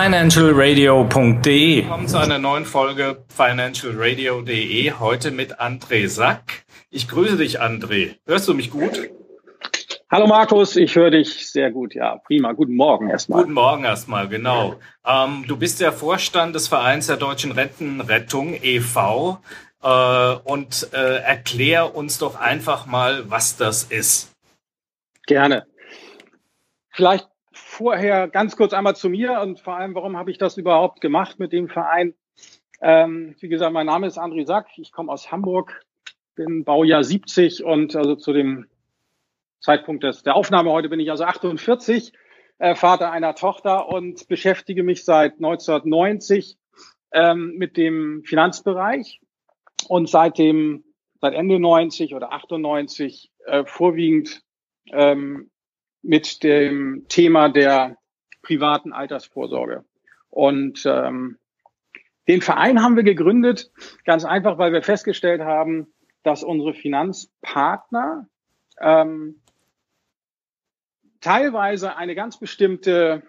financialradio.de. Willkommen zu einer neuen Folge financialradio.de. Heute mit André Sack. Ich grüße dich, André. Hörst du mich gut? Hallo Markus, ich höre dich sehr gut. Ja, prima. Guten Morgen erstmal. Guten Morgen erstmal, genau. Ähm, du bist der Vorstand des Vereins der Deutschen Rentenrettung e.V. Äh, und äh, erklär uns doch einfach mal, was das ist. Gerne. Vielleicht vorher ganz kurz einmal zu mir und vor allem, warum habe ich das überhaupt gemacht mit dem Verein? Ähm, wie gesagt, mein Name ist André Sack, ich komme aus Hamburg, bin Baujahr 70 und also zu dem Zeitpunkt des, der Aufnahme heute bin ich also 48, äh, Vater einer Tochter und beschäftige mich seit 1990 ähm, mit dem Finanzbereich und seitdem, seit Ende 90 oder 98 äh, vorwiegend ähm, mit dem Thema der privaten Altersvorsorge. Und ähm, den Verein haben wir gegründet, ganz einfach, weil wir festgestellt haben, dass unsere Finanzpartner ähm, teilweise eine ganz bestimmte,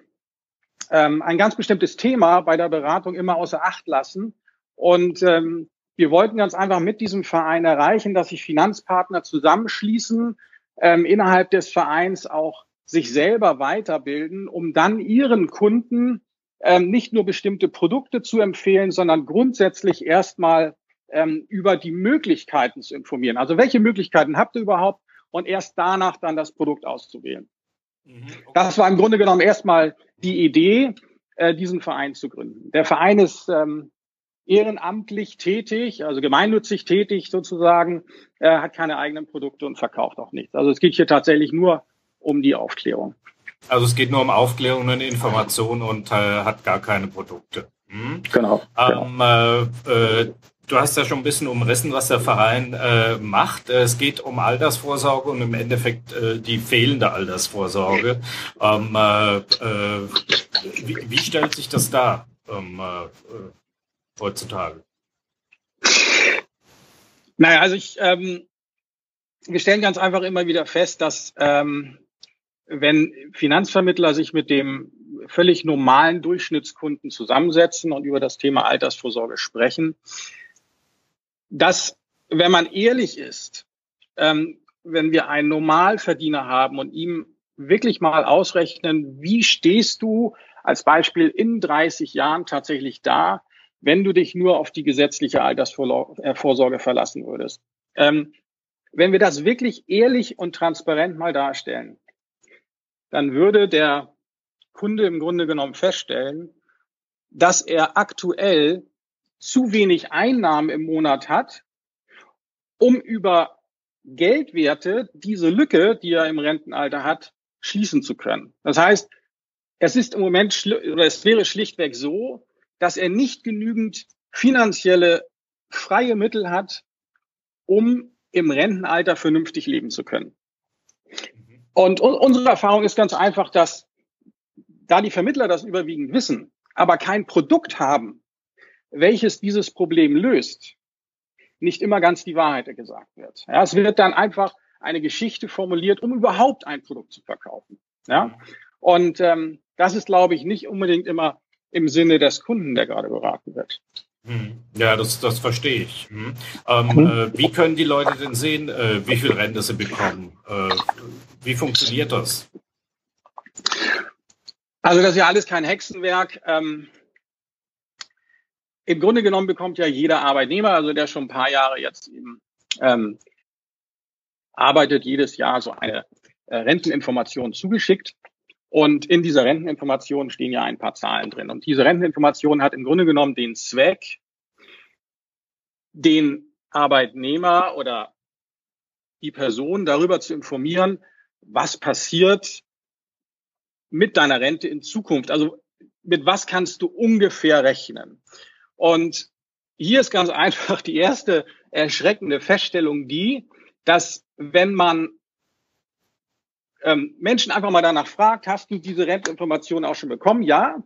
ähm, ein ganz bestimmtes Thema bei der Beratung immer außer Acht lassen. Und ähm, wir wollten ganz einfach mit diesem Verein erreichen, dass sich Finanzpartner zusammenschließen, ähm, innerhalb des Vereins auch sich selber weiterbilden, um dann ihren Kunden ähm, nicht nur bestimmte Produkte zu empfehlen, sondern grundsätzlich erstmal ähm, über die Möglichkeiten zu informieren. Also welche Möglichkeiten habt ihr überhaupt und erst danach dann das Produkt auszuwählen. Mhm, okay. Das war im Grunde genommen erstmal die Idee, äh, diesen Verein zu gründen. Der Verein ist ähm, ehrenamtlich tätig, also gemeinnützig tätig sozusagen, er hat keine eigenen Produkte und verkauft auch nichts. Also es geht hier tatsächlich nur um die Aufklärung. Also es geht nur um Aufklärung und Information und äh, hat gar keine Produkte. Hm? Genau. Ähm, genau. Äh, äh, du hast ja schon ein bisschen umrissen, was der Verein äh, macht. Es geht um Altersvorsorge und im Endeffekt äh, die fehlende Altersvorsorge. Ähm, äh, wie, wie, stellt sich das dar? Ähm, heutzutage? Naja, also ich, ähm, wir stellen ganz einfach immer wieder fest, dass ähm, wenn Finanzvermittler sich mit dem völlig normalen Durchschnittskunden zusammensetzen und über das Thema Altersvorsorge sprechen, dass, wenn man ehrlich ist, ähm, wenn wir einen Normalverdiener haben und ihm wirklich mal ausrechnen, wie stehst du als Beispiel in 30 Jahren tatsächlich da, wenn du dich nur auf die gesetzliche Altersvorsorge verlassen würdest. Ähm, wenn wir das wirklich ehrlich und transparent mal darstellen, dann würde der Kunde im Grunde genommen feststellen, dass er aktuell zu wenig Einnahmen im Monat hat, um über Geldwerte diese Lücke, die er im Rentenalter hat, schließen zu können. Das heißt, es ist im Moment oder es wäre schlichtweg so, dass er nicht genügend finanzielle freie Mittel hat, um im Rentenalter vernünftig leben zu können. Und unsere Erfahrung ist ganz einfach, dass da die Vermittler das überwiegend wissen, aber kein Produkt haben, welches dieses Problem löst, nicht immer ganz die Wahrheit gesagt wird. Ja, es wird dann einfach eine Geschichte formuliert, um überhaupt ein Produkt zu verkaufen. Ja, und ähm, das ist, glaube ich, nicht unbedingt immer im Sinne des Kunden, der gerade beraten wird. Hm. Ja, das, das verstehe ich. Hm. Ähm, hm. äh, wie können die Leute denn sehen, äh, wie viel Rente sie bekommen? Äh, wie funktioniert das? Also das ist ja alles kein Hexenwerk. Ähm, Im Grunde genommen bekommt ja jeder Arbeitnehmer, also der schon ein paar Jahre jetzt eben ähm, arbeitet, jedes Jahr so eine äh, Renteninformation zugeschickt. Und in dieser Renteninformation stehen ja ein paar Zahlen drin. Und diese Renteninformation hat im Grunde genommen den Zweck, den Arbeitnehmer oder die Person darüber zu informieren, was passiert mit deiner Rente in Zukunft. Also mit was kannst du ungefähr rechnen? Und hier ist ganz einfach die erste erschreckende Feststellung die, dass wenn man ähm, Menschen einfach mal danach fragt, hast du diese Rentinformationen auch schon bekommen? Ja.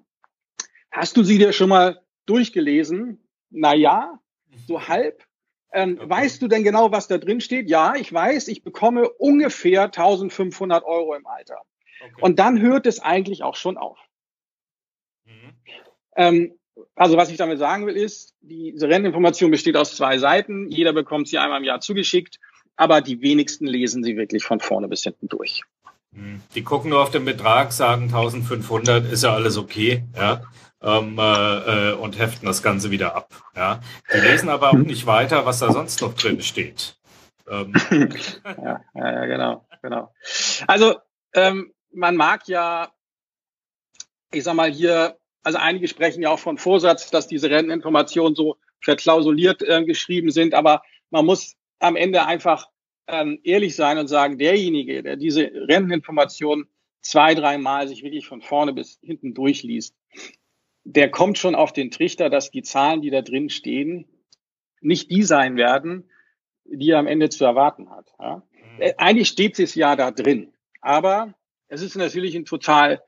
Hast du sie dir schon mal durchgelesen? Na ja, so halb. Ähm, okay. Weißt du denn genau, was da drin steht? Ja, ich weiß, ich bekomme ungefähr 1500 Euro im Alter. Okay. Und dann hört es eigentlich auch schon auf. Mhm. Ähm, also was ich damit sagen will, ist, diese Renteninformation besteht aus zwei Seiten. Jeder bekommt sie einmal im Jahr zugeschickt, aber die wenigsten lesen sie wirklich von vorne bis hinten durch. Mhm. Die gucken nur auf den Betrag, sagen 1500, ist ja alles okay, ja, ähm, äh, äh, und heften das Ganze wieder ab. Ja. Die lesen aber auch nicht weiter, was da sonst noch drin steht. Ähm. ja, ja, genau, genau. Also ähm, man mag ja, ich sag mal hier, also einige sprechen ja auch von Vorsatz, dass diese Renteninformationen so verklausuliert äh, geschrieben sind, aber man muss am Ende einfach ähm, ehrlich sein und sagen, derjenige, der diese Renteninformation zwei, dreimal sich wirklich von vorne bis hinten durchliest, der kommt schon auf den Trichter, dass die Zahlen, die da drin stehen, nicht die sein werden, die er am Ende zu erwarten hat. Ja? Mhm. Äh, eigentlich steht es ja da drin, aber es ist natürlich ein total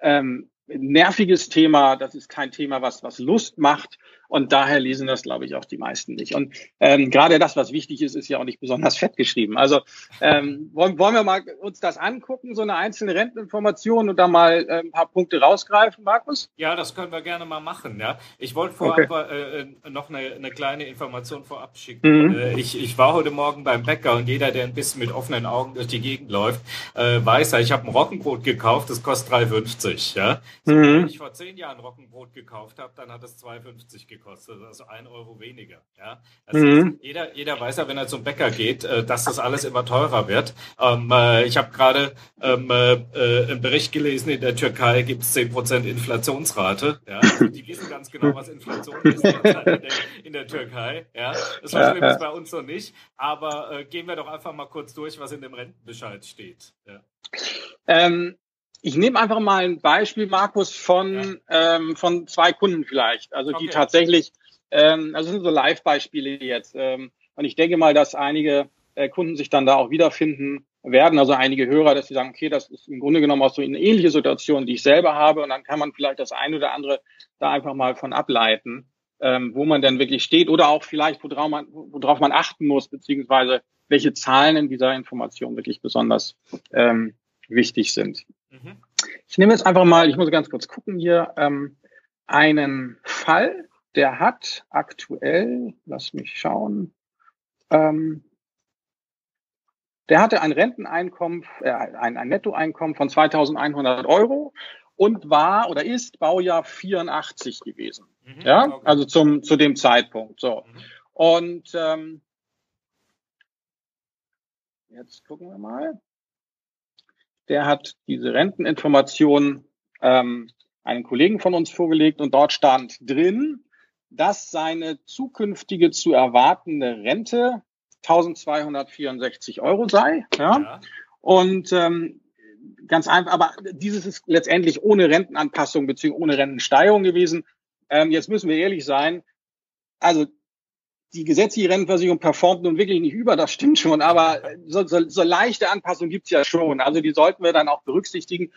ähm, nerviges Thema. Das ist kein Thema, was, was Lust macht. Und daher lesen das, glaube ich, auch die meisten nicht. Und ähm, gerade das, was wichtig ist, ist ja auch nicht besonders fett geschrieben. Also ähm, wollen, wollen wir mal uns das angucken, so eine einzelne Renteninformation und da mal äh, ein paar Punkte rausgreifen, Markus? Ja, das können wir gerne mal machen. Ja, ich wollte vorab okay. äh, noch eine, eine kleine Information vorab schicken. Mhm. Äh, ich, ich war heute Morgen beim Bäcker und jeder, der ein bisschen mit offenen Augen durch die Gegend läuft, äh, weiß ja, ich habe ein Roggenbrot gekauft, das kostet 3,50. Ja, so, mhm. wenn ich vor zehn Jahren Roggenbrot gekauft habe, dann hat es 2,50 gekostet gekostet, also ein Euro weniger. Ja? Also mhm. jeder, jeder weiß ja, wenn er zum Bäcker geht, äh, dass das alles immer teurer wird. Ähm, äh, ich habe gerade ähm, äh, einen Bericht gelesen, in der Türkei gibt es 10% Inflationsrate. Ja? Also die wissen ganz genau, was Inflation ist in der, in der Türkei. Ja? Das war ja, ja. bei uns noch nicht. Aber äh, gehen wir doch einfach mal kurz durch, was in dem Rentenbescheid steht. Ja. Ähm, ich nehme einfach mal ein Beispiel, Markus, von, ja. ähm, von zwei Kunden vielleicht. Also die okay. tatsächlich, ähm, also sind so Live-Beispiele jetzt. Ähm, und ich denke mal, dass einige äh, Kunden sich dann da auch wiederfinden werden. Also einige Hörer, dass sie sagen, okay, das ist im Grunde genommen auch so eine ähnliche Situation, die ich selber habe. Und dann kann man vielleicht das eine oder andere da einfach mal von ableiten, ähm, wo man denn wirklich steht oder auch vielleicht, worauf man, worauf man achten muss, beziehungsweise welche Zahlen in dieser Information wirklich besonders ähm, wichtig sind. Mhm. Ich nehme jetzt einfach mal, ich muss ganz kurz gucken hier, ähm, einen Fall, der hat aktuell, lass mich schauen, ähm, der hatte ein Renteneinkommen, äh, ein, ein Nettoeinkommen von 2.100 Euro und war oder ist Baujahr 84 gewesen. Mhm, ja, okay. also zum zu dem Zeitpunkt. So mhm. und ähm, jetzt gucken wir mal der hat diese Renteninformation ähm, einen Kollegen von uns vorgelegt und dort stand drin, dass seine zukünftige zu erwartende Rente 1264 Euro sei. Ja? ja. Und ähm, ganz einfach, aber dieses ist letztendlich ohne Rentenanpassung bzw. ohne Rentensteigerung gewesen. Ähm, jetzt müssen wir ehrlich sein. Also die gesetzliche Rentenversicherung performt nun wirklich nicht über, das stimmt schon, aber so, so, so leichte Anpassungen gibt's ja schon. Also die sollten wir dann auch berücksichtigen.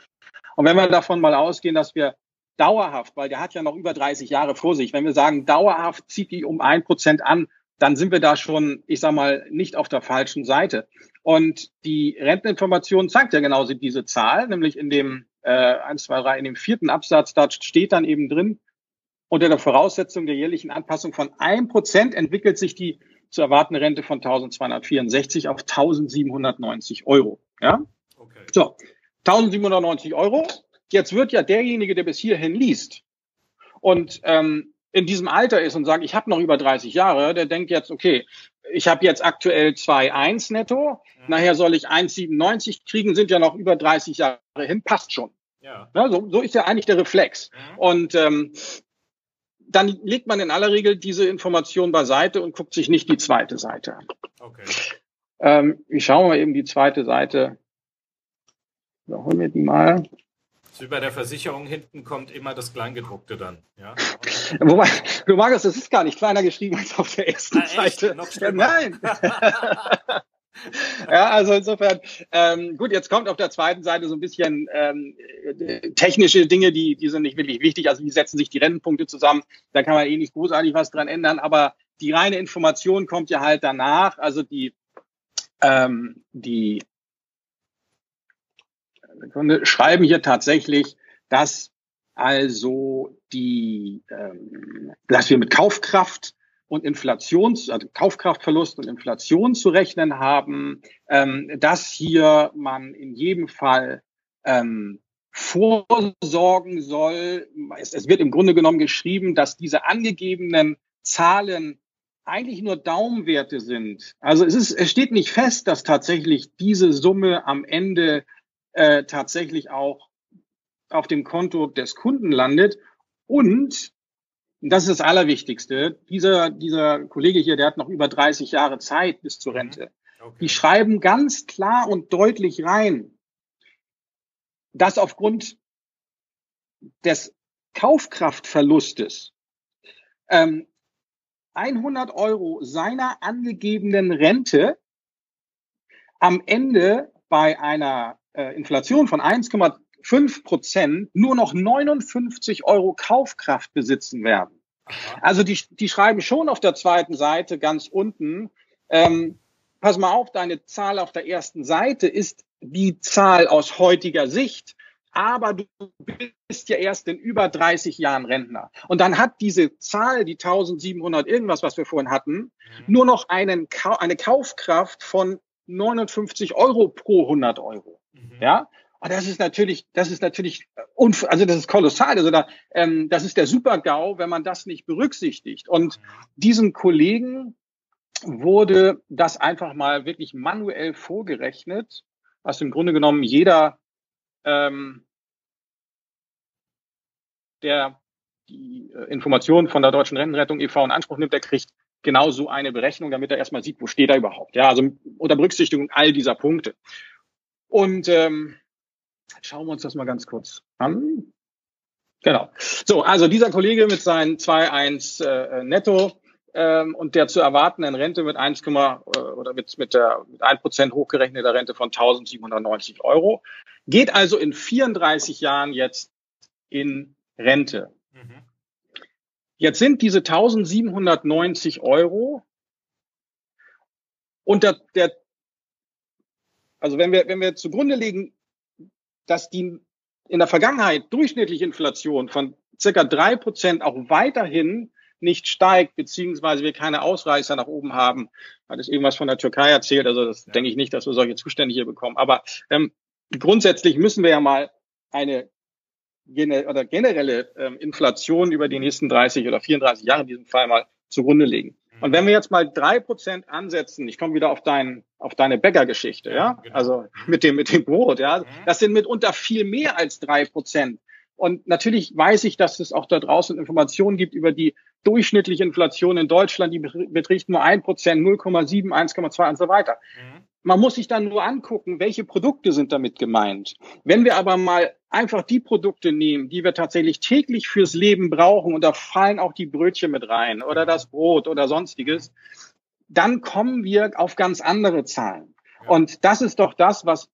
Und wenn wir davon mal ausgehen, dass wir dauerhaft, weil der hat ja noch über 30 Jahre vor sich, wenn wir sagen, dauerhaft zieht die um ein Prozent an, dann sind wir da schon, ich sag mal, nicht auf der falschen Seite. Und die Renteninformation zeigt ja genauso diese Zahl, nämlich in dem äh, 1, 2, 3, in dem vierten Absatz, da steht dann eben drin, unter der Voraussetzung der jährlichen Anpassung von 1% entwickelt sich die zu erwartende Rente von 1264 auf 1790 Euro. Ja? Okay. So, 1790 Euro. Jetzt wird ja derjenige, der bis hierhin liest und ähm, in diesem Alter ist und sagt, ich habe noch über 30 Jahre, der denkt jetzt, okay, ich habe jetzt aktuell 2,1 netto, mhm. nachher soll ich 1,97 kriegen, sind ja noch über 30 Jahre hin, passt schon. Ja. ja so, so ist ja eigentlich der Reflex. Mhm. Und ähm, dann legt man in aller Regel diese Information beiseite und guckt sich nicht die zweite Seite an. Okay. Ähm, ich schaue mal eben die zweite Seite. So, holen wir die mal. wie bei der Versicherung hinten kommt immer das Kleingedruckte dann. Ja? Wobei, du magst, das ist gar nicht kleiner geschrieben als auf der ersten Na, Seite. Noch ja, nein. ja, also insofern, ähm, gut, jetzt kommt auf der zweiten Seite so ein bisschen ähm, technische Dinge, die, die sind nicht wirklich wichtig. Also wie setzen sich die Rentenpunkte zusammen? Da kann man eh nicht großartig was dran ändern, aber die reine Information kommt ja halt danach. Also die, ähm, die Sekunde, schreiben hier tatsächlich, dass also die, ähm, dass wir mit Kaufkraft und Inflations, also Kaufkraftverlust und Inflation zu rechnen haben, ähm, dass hier man in jedem Fall ähm, vorsorgen soll. Es, es wird im Grunde genommen geschrieben, dass diese angegebenen Zahlen eigentlich nur Daumenwerte sind. Also es, ist, es steht nicht fest, dass tatsächlich diese Summe am Ende äh, tatsächlich auch auf dem Konto des Kunden landet. Und, das ist das Allerwichtigste, dieser, dieser Kollege hier, der hat noch über 30 Jahre Zeit bis zur Rente. Mhm. Okay. Die schreiben ganz klar und deutlich rein, dass aufgrund des Kaufkraftverlustes ähm, 100 Euro seiner angegebenen Rente am Ende bei einer äh, Inflation von 1,5 Prozent nur noch 59 Euro Kaufkraft besitzen werden. Also die, die schreiben schon auf der zweiten Seite ganz unten, ähm, pass mal auf, deine Zahl auf der ersten Seite ist die Zahl aus heutiger Sicht aber du bist ja erst in über 30 Jahren Rentner. Und dann hat diese Zahl, die 1700 irgendwas, was wir vorhin hatten, mhm. nur noch einen, eine Kaufkraft von 59 Euro pro 100 Euro. Mhm. Ja. Und das ist natürlich, das ist natürlich, also das ist kolossal. Also da, ähm, das ist der Super-GAU, wenn man das nicht berücksichtigt. Und diesen Kollegen wurde das einfach mal wirklich manuell vorgerechnet, was im Grunde genommen jeder ähm, der die äh, Informationen von der Deutschen Rentenrettung e.V. in Anspruch nimmt, der kriegt genau so eine Berechnung, damit er erstmal sieht, wo steht er überhaupt. Ja, also unter Berücksichtigung all dieser Punkte. Und ähm, schauen wir uns das mal ganz kurz an. Genau. So, also dieser Kollege mit seinen 2,1 äh, netto ähm, und der zu erwartenden Rente mit 1, äh, oder mit, mit der mit 1% hochgerechneter Rente von 1790 Euro geht also in 34 Jahren jetzt in Rente. Mhm. Jetzt sind diese 1790 Euro unter der, also wenn wir, wenn wir zugrunde legen, dass die in der Vergangenheit durchschnittliche Inflation von circa drei Prozent auch weiterhin nicht steigt, beziehungsweise wir keine Ausreißer nach oben haben. Hat es irgendwas von der Türkei erzählt, also das ja. denke ich nicht, dass wir solche Zustände hier bekommen. Aber ähm, grundsätzlich müssen wir ja mal eine oder generelle ähm, Inflation über die nächsten 30 oder 34 Jahre in diesem Fall mal zugrunde legen. Und wenn wir jetzt mal drei Prozent ansetzen, ich komme wieder auf dein, auf deine Bäckergeschichte, ja, genau. also mit dem, mit dem Brot, ja, mhm. das sind mitunter viel mehr als drei Prozent. Und natürlich weiß ich, dass es auch da draußen Informationen gibt über die durchschnittliche Inflation in Deutschland, die beträgt nur ein Prozent, 0,7, 1,2 und so weiter. Mhm. Man muss sich dann nur angucken, welche Produkte sind damit gemeint. Wenn wir aber mal einfach die Produkte nehmen, die wir tatsächlich täglich fürs Leben brauchen, und da fallen auch die Brötchen mit rein oder das Brot oder sonstiges, dann kommen wir auf ganz andere Zahlen. Und das ist doch das, was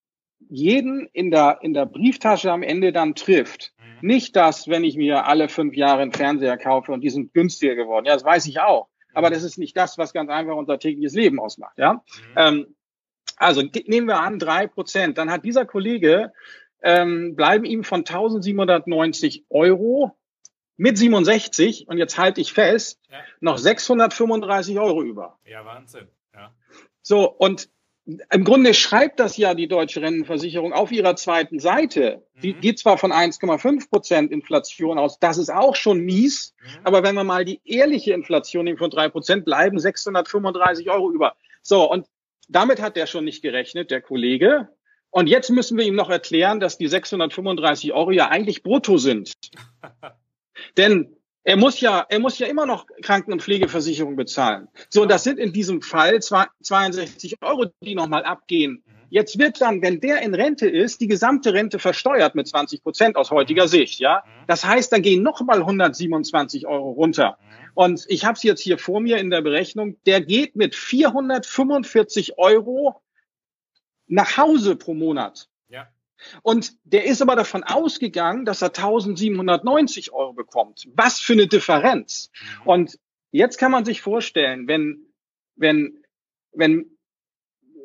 jeden in der, in der Brieftasche am Ende dann trifft. Mhm. Nicht das, wenn ich mir alle fünf Jahre einen Fernseher kaufe und die sind günstiger geworden. Ja, das weiß ich auch. Aber das ist nicht das, was ganz einfach unser tägliches Leben ausmacht. Ja. Mhm. Ähm, also nehmen wir an, drei Prozent. Dann hat dieser Kollege, ähm, bleiben ihm von 1790 Euro mit 67, und jetzt halte ich fest, ja. noch 635 Euro über. Ja, Wahnsinn. Ja. So, und im Grunde schreibt das ja die deutsche Rentenversicherung auf ihrer zweiten Seite. Die mhm. geht zwar von 1,5 Prozent Inflation aus, das ist auch schon mies, mhm. aber wenn wir mal die ehrliche Inflation nehmen von drei Prozent, bleiben 635 Euro über. So, und damit hat der schon nicht gerechnet, der Kollege. Und jetzt müssen wir ihm noch erklären, dass die 635 Euro ja eigentlich brutto sind. Denn er muss ja, er muss ja immer noch Kranken- und Pflegeversicherung bezahlen. So, und das sind in diesem Fall 62 Euro, die nochmal abgehen. Mhm. Jetzt wird dann, wenn der in Rente ist, die gesamte Rente versteuert mit 20 Prozent aus heutiger mhm. Sicht, ja. Mhm. Das heißt, dann gehen nochmal 127 Euro runter. Und ich habe es jetzt hier vor mir in der Berechnung, der geht mit 445 Euro nach Hause pro Monat. Ja. Und der ist aber davon ausgegangen, dass er 1790 Euro bekommt. Was für eine Differenz. Mhm. Und jetzt kann man sich vorstellen, wenn, wenn, wenn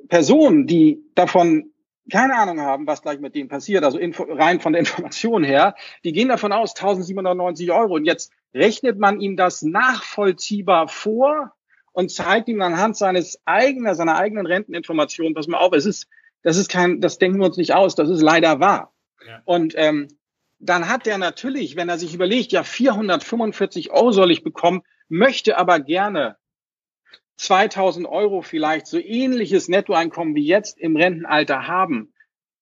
Personen, die davon keine Ahnung haben, was gleich mit denen passiert, also info, rein von der Information her, die gehen davon aus, 1790 Euro. Und jetzt rechnet man ihm das nachvollziehbar vor und zeigt ihm anhand seines eigenen, seiner eigenen Renteninformationen, pass mal auf, es ist, das ist kein, das denken wir uns nicht aus, das ist leider wahr. Ja. Und ähm, dann hat der natürlich, wenn er sich überlegt, ja, 445 Euro soll ich bekommen, möchte aber gerne 2000 Euro vielleicht so ähnliches Nettoeinkommen wie jetzt im Rentenalter haben,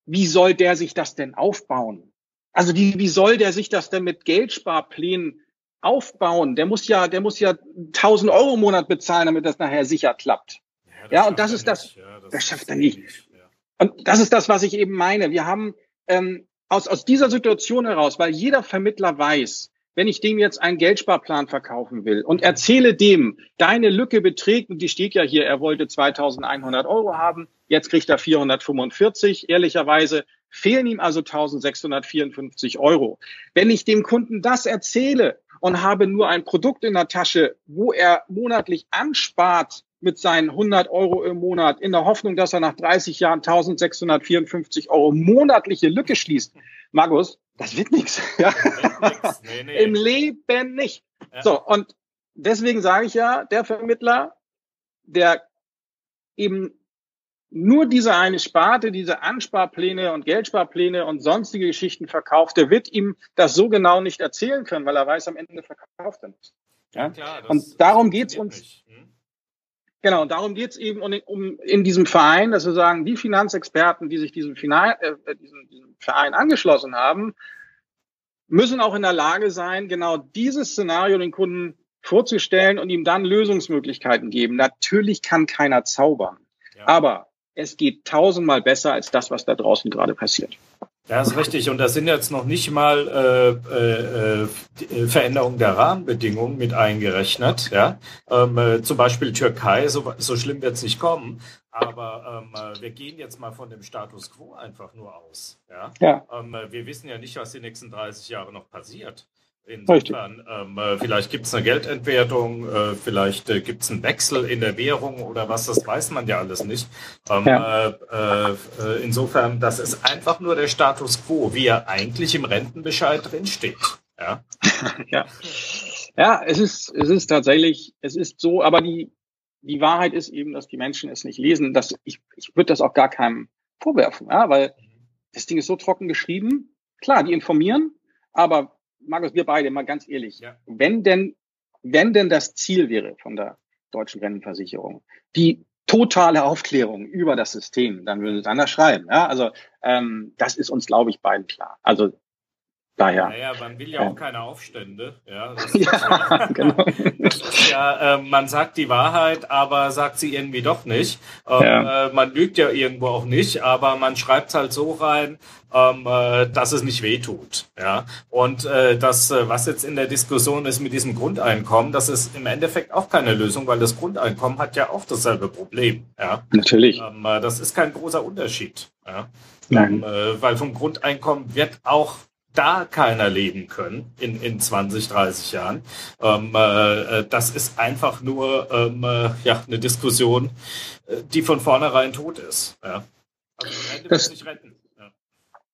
wie soll der sich das denn aufbauen? Also wie, wie soll der sich das denn mit Geldsparplänen aufbauen? Der muss ja, der muss ja 1000 Euro im Monat bezahlen, damit das nachher sicher klappt. Ja, ja und das ist das, ja, das, das schafft er nicht. nicht ja. Und das ist das, was ich eben meine. Wir haben ähm, aus, aus dieser Situation heraus, weil jeder Vermittler weiß, wenn ich dem jetzt einen Geldsparplan verkaufen will und erzähle dem, deine Lücke beträgt, und die steht ja hier, er wollte 2100 Euro haben, jetzt kriegt er 445, ehrlicherweise fehlen ihm also 1654 Euro. Wenn ich dem Kunden das erzähle und habe nur ein Produkt in der Tasche, wo er monatlich anspart mit seinen 100 Euro im Monat in der Hoffnung, dass er nach 30 Jahren 1654 Euro monatliche Lücke schließt, Markus, das wird nichts. Ja. Nee, nee. Im Leben nicht. Ja. So, und deswegen sage ich ja, der Vermittler, der eben nur diese eine Sparte, diese Ansparpläne und Geldsparpläne und sonstige Geschichten verkauft, der wird ihm das so genau nicht erzählen können, weil er weiß, am Ende verkauft er nicht. Ja? ja klar, und darum geht's uns. Hm? Genau, und darum geht's eben um, um in diesem Verein, dass wir sagen, die Finanzexperten, die sich diesem, Final, äh, diesem, diesem Verein angeschlossen haben, müssen auch in der Lage sein, genau dieses Szenario den Kunden vorzustellen und ihm dann Lösungsmöglichkeiten geben. Natürlich kann keiner zaubern, ja. aber es geht tausendmal besser als das, was da draußen gerade passiert. Ja, ist richtig. Und da sind jetzt noch nicht mal äh, äh, äh, Veränderungen der Rahmenbedingungen mit eingerechnet. Ja? Ähm, äh, zum Beispiel Türkei, so, so schlimm wird es nicht kommen. Aber ähm, äh, wir gehen jetzt mal von dem Status quo einfach nur aus. Ja? ja. Ähm, äh, wir wissen ja nicht, was die nächsten 30 Jahre noch passiert. Insofern, ähm, äh, vielleicht gibt es eine Geldentwertung, äh, vielleicht äh, gibt es einen Wechsel in der Währung oder was, das weiß man ja alles nicht. Ähm, ja. Äh, äh, insofern, das ist einfach nur der Status quo, wie er eigentlich im Rentenbescheid drinsteht. Ja, ja. ja es, ist, es ist tatsächlich, es ist so, aber die, die Wahrheit ist eben, dass die Menschen es nicht lesen. Dass ich ich würde das auch gar keinem vorwerfen, ja, weil das Ding ist so trocken geschrieben. Klar, die informieren, aber Markus, wir beide mal ganz ehrlich, ja. wenn denn, wenn denn das Ziel wäre von der deutschen Rentenversicherung, die totale Aufklärung über das System, dann würde es anders schreiben. Ja, also ähm, das ist uns, glaube ich, beiden klar. Also Daher. Naja, man will ja auch keine Aufstände. Ja, ja, genau. Ja, äh, man sagt die Wahrheit, aber sagt sie irgendwie doch nicht. Ähm, ja. äh, man lügt ja irgendwo auch nicht, aber man schreibt es halt so rein, ähm, äh, dass es nicht wehtut. Ja? Und äh, das, äh, was jetzt in der Diskussion ist mit diesem Grundeinkommen, das ist im Endeffekt auch keine Lösung, weil das Grundeinkommen hat ja auch dasselbe Problem. Ja? Natürlich. Ähm, äh, das ist kein großer Unterschied. Ja? Nein. Ähm, äh, weil vom Grundeinkommen wird auch da keiner leben können in, in 20, 30 Jahren. Ähm, äh, das ist einfach nur ähm, äh, ja, eine Diskussion, äh, die von vornherein tot ist. Ja. Also das, nicht retten. Ja.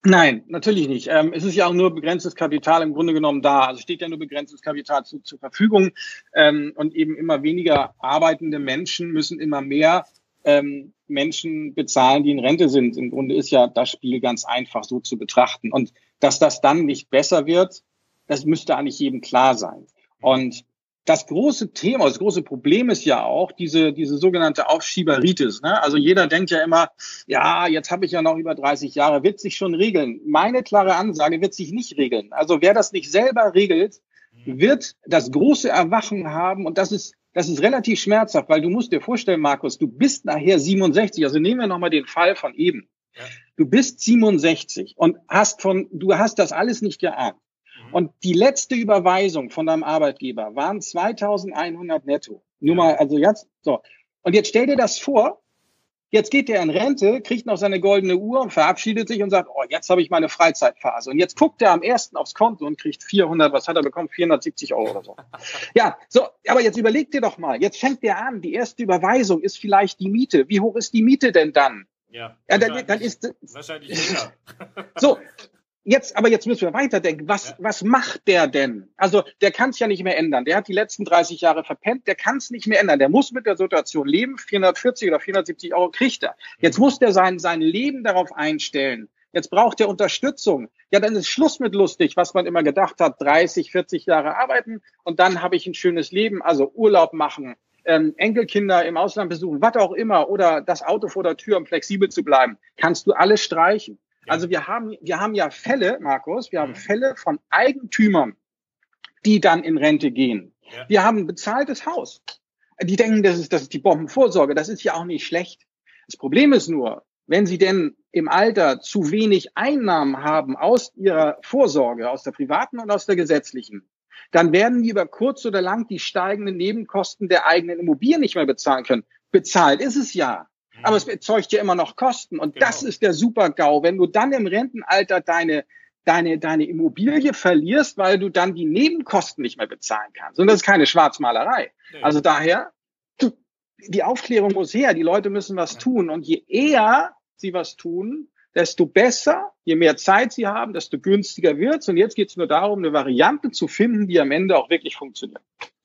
Nein, natürlich nicht. Ähm, es ist ja auch nur begrenztes Kapital im Grunde genommen da. Also steht ja nur begrenztes Kapital zu, zur Verfügung. Ähm, und eben immer weniger arbeitende Menschen müssen immer mehr ähm, Menschen bezahlen, die in Rente sind. Im Grunde ist ja das Spiel ganz einfach so zu betrachten. Und dass das dann nicht besser wird, das müsste eigentlich jedem klar sein. Und das große Thema, das große Problem ist ja auch diese, diese sogenannte Aufschieberitis. Ne? Also jeder denkt ja immer, ja, jetzt habe ich ja noch über 30 Jahre, wird sich schon regeln. Meine klare Ansage wird sich nicht regeln. Also wer das nicht selber regelt, wird das große Erwachen haben und das ist, das ist relativ schmerzhaft, weil du musst dir vorstellen, Markus, du bist nachher 67. Also nehmen wir nochmal den Fall von eben. Du bist 67 und hast von, du hast das alles nicht geahnt. Mhm. Und die letzte Überweisung von deinem Arbeitgeber waren 2100 netto. Nur mal, also jetzt, so. Und jetzt stell dir das vor, jetzt geht der in Rente, kriegt noch seine goldene Uhr und verabschiedet sich und sagt, oh, jetzt habe ich meine Freizeitphase. Und jetzt guckt er am ersten aufs Konto und kriegt 400, was hat er bekommen? 470 Euro oder so. Ja, so, aber jetzt überleg dir doch mal, jetzt fängt der an, die erste Überweisung ist vielleicht die Miete. Wie hoch ist die Miete denn dann? Ja, ja dann, dann ist wahrscheinlich jeder. so. Jetzt, aber jetzt müssen wir weiterdenken. Was, ja. was macht der denn? Also, der kann es ja nicht mehr ändern. Der hat die letzten 30 Jahre verpennt. Der kann es nicht mehr ändern. Der muss mit der Situation leben. 440 oder 470 Euro kriegt er. Jetzt muss der sein, sein Leben darauf einstellen. Jetzt braucht er Unterstützung. Ja, dann ist Schluss mit lustig, was man immer gedacht hat. 30, 40 Jahre arbeiten und dann habe ich ein schönes Leben. Also Urlaub machen, ähm, Enkelkinder im Ausland besuchen, was auch immer, oder das Auto vor der Tür, um flexibel zu bleiben, kannst du alles streichen. Ja. Also wir haben, wir haben ja Fälle, Markus, wir haben mhm. Fälle von Eigentümern, die dann in Rente gehen. Ja. Wir haben ein bezahltes Haus. Die denken, das ist, das ist die Bombenvorsorge. Das ist ja auch nicht schlecht. Das Problem ist nur, wenn sie denn im Alter zu wenig Einnahmen haben aus ihrer Vorsorge, aus der privaten und aus der gesetzlichen, dann werden die über kurz oder lang die steigenden Nebenkosten der eigenen Immobilie nicht mehr bezahlen können. Bezahlt ist es ja. Aber es erzeugt ja immer noch Kosten. Und genau. das ist der Super-GAU. Wenn du dann im Rentenalter deine, deine, deine Immobilie verlierst, weil du dann die Nebenkosten nicht mehr bezahlen kannst. Und das ist keine Schwarzmalerei. Nee. Also daher, die Aufklärung muss her. Die Leute müssen was tun. Und je eher sie was tun, desto besser, je mehr Zeit sie haben, desto günstiger wird's. Und jetzt geht es nur darum, eine Variante zu finden, die am Ende auch wirklich funktioniert.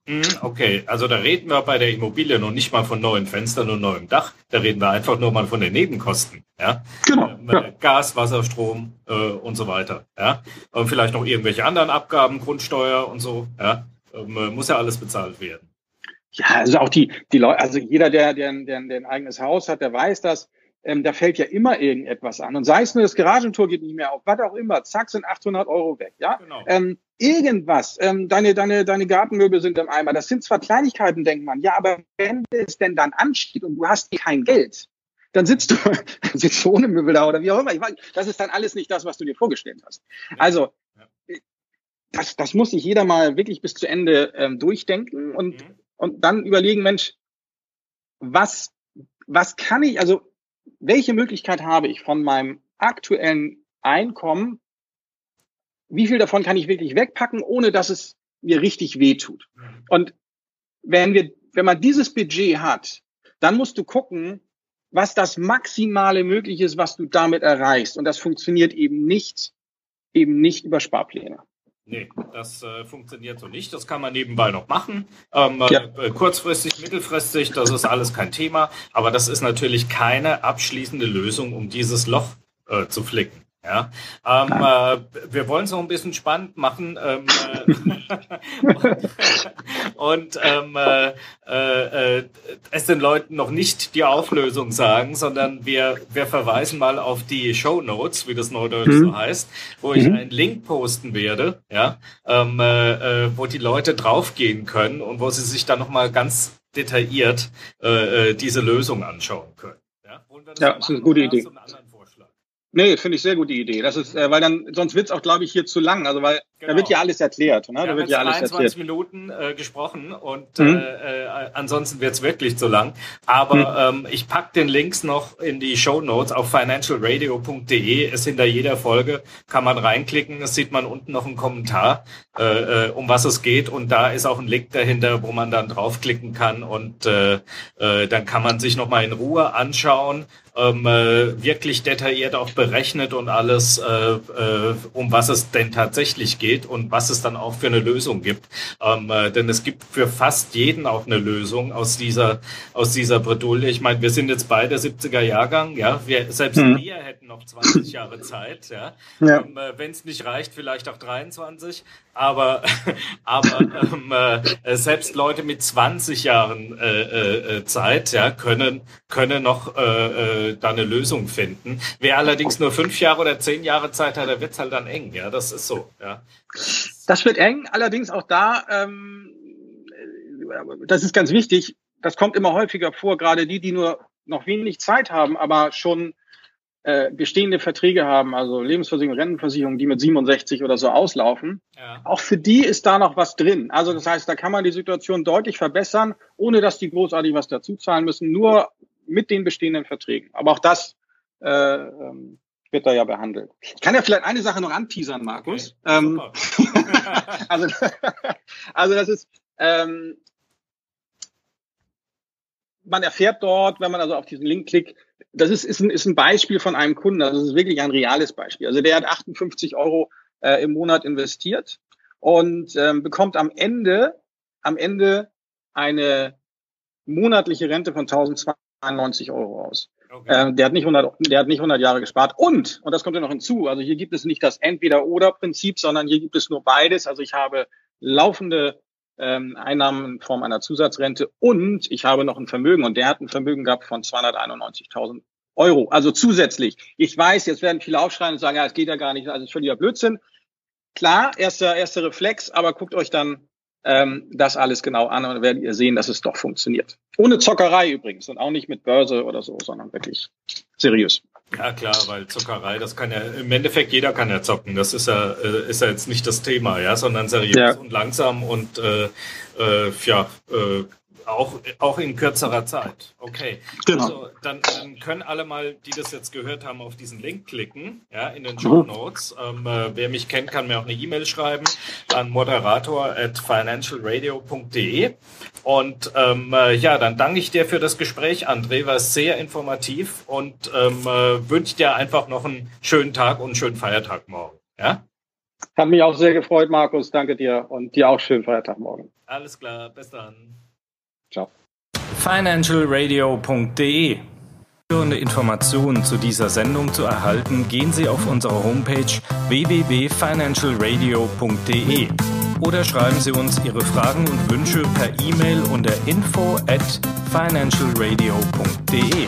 Mhm, okay, also da reden wir bei der Immobilie noch nicht mal von neuen Fenstern und neuem Dach. Da reden wir einfach nur mal von den Nebenkosten. Ja? Genau. Ähm, ja. Gas, Wasser, Strom äh, und so weiter. Ja? Und vielleicht noch irgendwelche anderen Abgaben, Grundsteuer und so. Ja? Ähm, muss ja alles bezahlt werden. Ja, also auch die, die Leute, also jeder, der, der, der, der ein eigenes Haus hat, der weiß das ähm, da fällt ja immer irgendetwas an. Und sei es nur, das Garagentor geht nicht mehr auf, was auch immer, zack, sind 800 Euro weg, ja? Genau. Ähm, irgendwas, ähm, deine, deine, deine Gartenmöbel sind im Eimer. Das sind zwar Kleinigkeiten, denkt man, ja, aber wenn es denn dann ansteht und du hast kein Geld, dann sitzt du, dann sitzt du ohne Möbel da oder wie auch immer. Ich weiß, das ist dann alles nicht das, was du dir vorgestellt hast. Also, das, das muss sich jeder mal wirklich bis zu Ende ähm, durchdenken und, mhm. und dann überlegen, Mensch, was, was kann ich, also welche Möglichkeit habe ich von meinem aktuellen Einkommen, wie viel davon kann ich wirklich wegpacken, ohne dass es mir richtig wehtut. Und wenn wir, wenn man dieses Budget hat, dann musst du gucken, was das Maximale möglich ist, was du damit erreichst. Und das funktioniert eben nicht, eben nicht über Sparpläne. Nee, das äh, funktioniert so nicht. Das kann man nebenbei noch machen. Ähm, ja. äh, kurzfristig, mittelfristig, das ist alles kein Thema. Aber das ist natürlich keine abschließende Lösung, um dieses Loch äh, zu flicken. Ja, ähm, äh, wir wollen es noch ein bisschen spannend machen ähm, äh, und ähm, äh, äh, es den Leuten noch nicht die Auflösung sagen, sondern wir, wir verweisen mal auf die Show Notes, wie das Neudeutsch mhm. so heißt, wo ich mhm. einen Link posten werde, ja, ähm, äh, äh, wo die Leute draufgehen können und wo sie sich dann nochmal ganz detailliert äh, äh, diese Lösung anschauen können. Ja, ja, das ist eine gute Idee. Nee, finde ich sehr gute Idee. Das ist, äh, weil dann, sonst wird's auch, glaube ich, hier zu lang. Also weil genau. da wird ja alles erklärt. Ne? da wird ja alles 23 erklärt. Minuten äh, gesprochen und mhm. äh, äh, ansonsten wird's wirklich zu lang. Aber mhm. ähm, ich pack den Links noch in die Show Notes auf financialradio.de. Ist hinter jeder Folge, kann man reinklicken. Es sieht man unten noch einen Kommentar, äh, äh, um was es geht. Und da ist auch ein Link dahinter, wo man dann draufklicken kann und äh, dann kann man sich nochmal in Ruhe anschauen, ähm, äh, wirklich detailliert auch berechnet und alles, um was es denn tatsächlich geht und was es dann auch für eine Lösung gibt. Ähm, äh, denn es gibt für fast jeden auch eine Lösung aus dieser, aus dieser Bredouille. Ich meine, wir sind jetzt beide 70er Jahrgang, ja, wir, selbst mhm. wir hätten noch 20 Jahre Zeit, ja. ja. Ähm, äh, Wenn es nicht reicht, vielleicht auch 23. Aber, aber ähm, äh, selbst Leute mit 20 Jahren äh, äh, äh, Zeit ja, können, können noch äh, äh, da eine Lösung finden. Wer allerdings nur fünf Jahre oder zehn Jahre Zeit hat, der wird halt dann eng. Ja, das ist so. Ja. Das wird eng, allerdings auch da, ähm, das ist ganz wichtig, das kommt immer häufiger vor, gerade die, die nur noch wenig Zeit haben, aber schon äh, bestehende Verträge haben, also Lebensversicherung, Rentenversicherung, die mit 67 oder so auslaufen. Ja. Auch für die ist da noch was drin. Also das heißt, da kann man die Situation deutlich verbessern, ohne dass die großartig was dazu zahlen müssen, nur mit den bestehenden Verträgen. Aber auch das äh, ähm, wird da ja behandelt. Ich kann ja vielleicht eine Sache noch anteasern, Markus. Okay, ähm, also, also das ist, ähm, man erfährt dort, wenn man also auf diesen Link klickt, das ist, ist, ein, ist ein Beispiel von einem Kunden. Also das ist wirklich ein reales Beispiel. Also der hat 58 Euro äh, im Monat investiert und ähm, bekommt am Ende, am Ende eine monatliche Rente von 1092 Euro aus. Okay. Ähm, der hat nicht 100, der hat nicht 100 Jahre gespart. Und, und das kommt ja noch hinzu, also hier gibt es nicht das Entweder-Oder-Prinzip, sondern hier gibt es nur beides. Also ich habe laufende ähm, Einnahmen in Form einer Zusatzrente und ich habe noch ein Vermögen und der hat ein Vermögen gehabt von 291.000 Euro. Also zusätzlich. Ich weiß, jetzt werden viele aufschreien und sagen, ja, es geht ja gar nicht, also völliger Blödsinn. Klar, erster, erster Reflex, aber guckt euch dann ähm, das alles genau an und dann werdet ihr sehen, dass es doch funktioniert. Ohne Zockerei übrigens und auch nicht mit Börse oder so, sondern wirklich seriös. Ja klar, weil Zockerei, das kann ja im Endeffekt jeder kann ja zocken. Das ist ja äh, ist ja jetzt nicht das Thema, ja, sondern seriös ja. und langsam und äh, äh, ja äh, auch, auch in kürzerer Zeit. Okay. Genau. Also dann, dann können alle mal, die das jetzt gehört haben, auf diesen Link klicken, ja, in den Show Notes. Ähm, äh, wer mich kennt, kann mir auch eine E-Mail schreiben an moderator at financialradio.de. Und ähm, äh, ja, dann danke ich dir für das Gespräch, André, war sehr informativ und ähm, äh, wünsche dir einfach noch einen schönen Tag und einen schönen Feiertag morgen. Ja? Hat mich auch sehr gefreut, Markus. Danke dir und dir auch schönen Feiertag morgen. Alles klar, bis dann. Ciao. Financialradio.de Führende Informationen zu dieser Sendung zu erhalten, gehen Sie auf unsere Homepage www.financialradio.de oder schreiben Sie uns Ihre Fragen und Wünsche per E-Mail unter info at financialradio.de.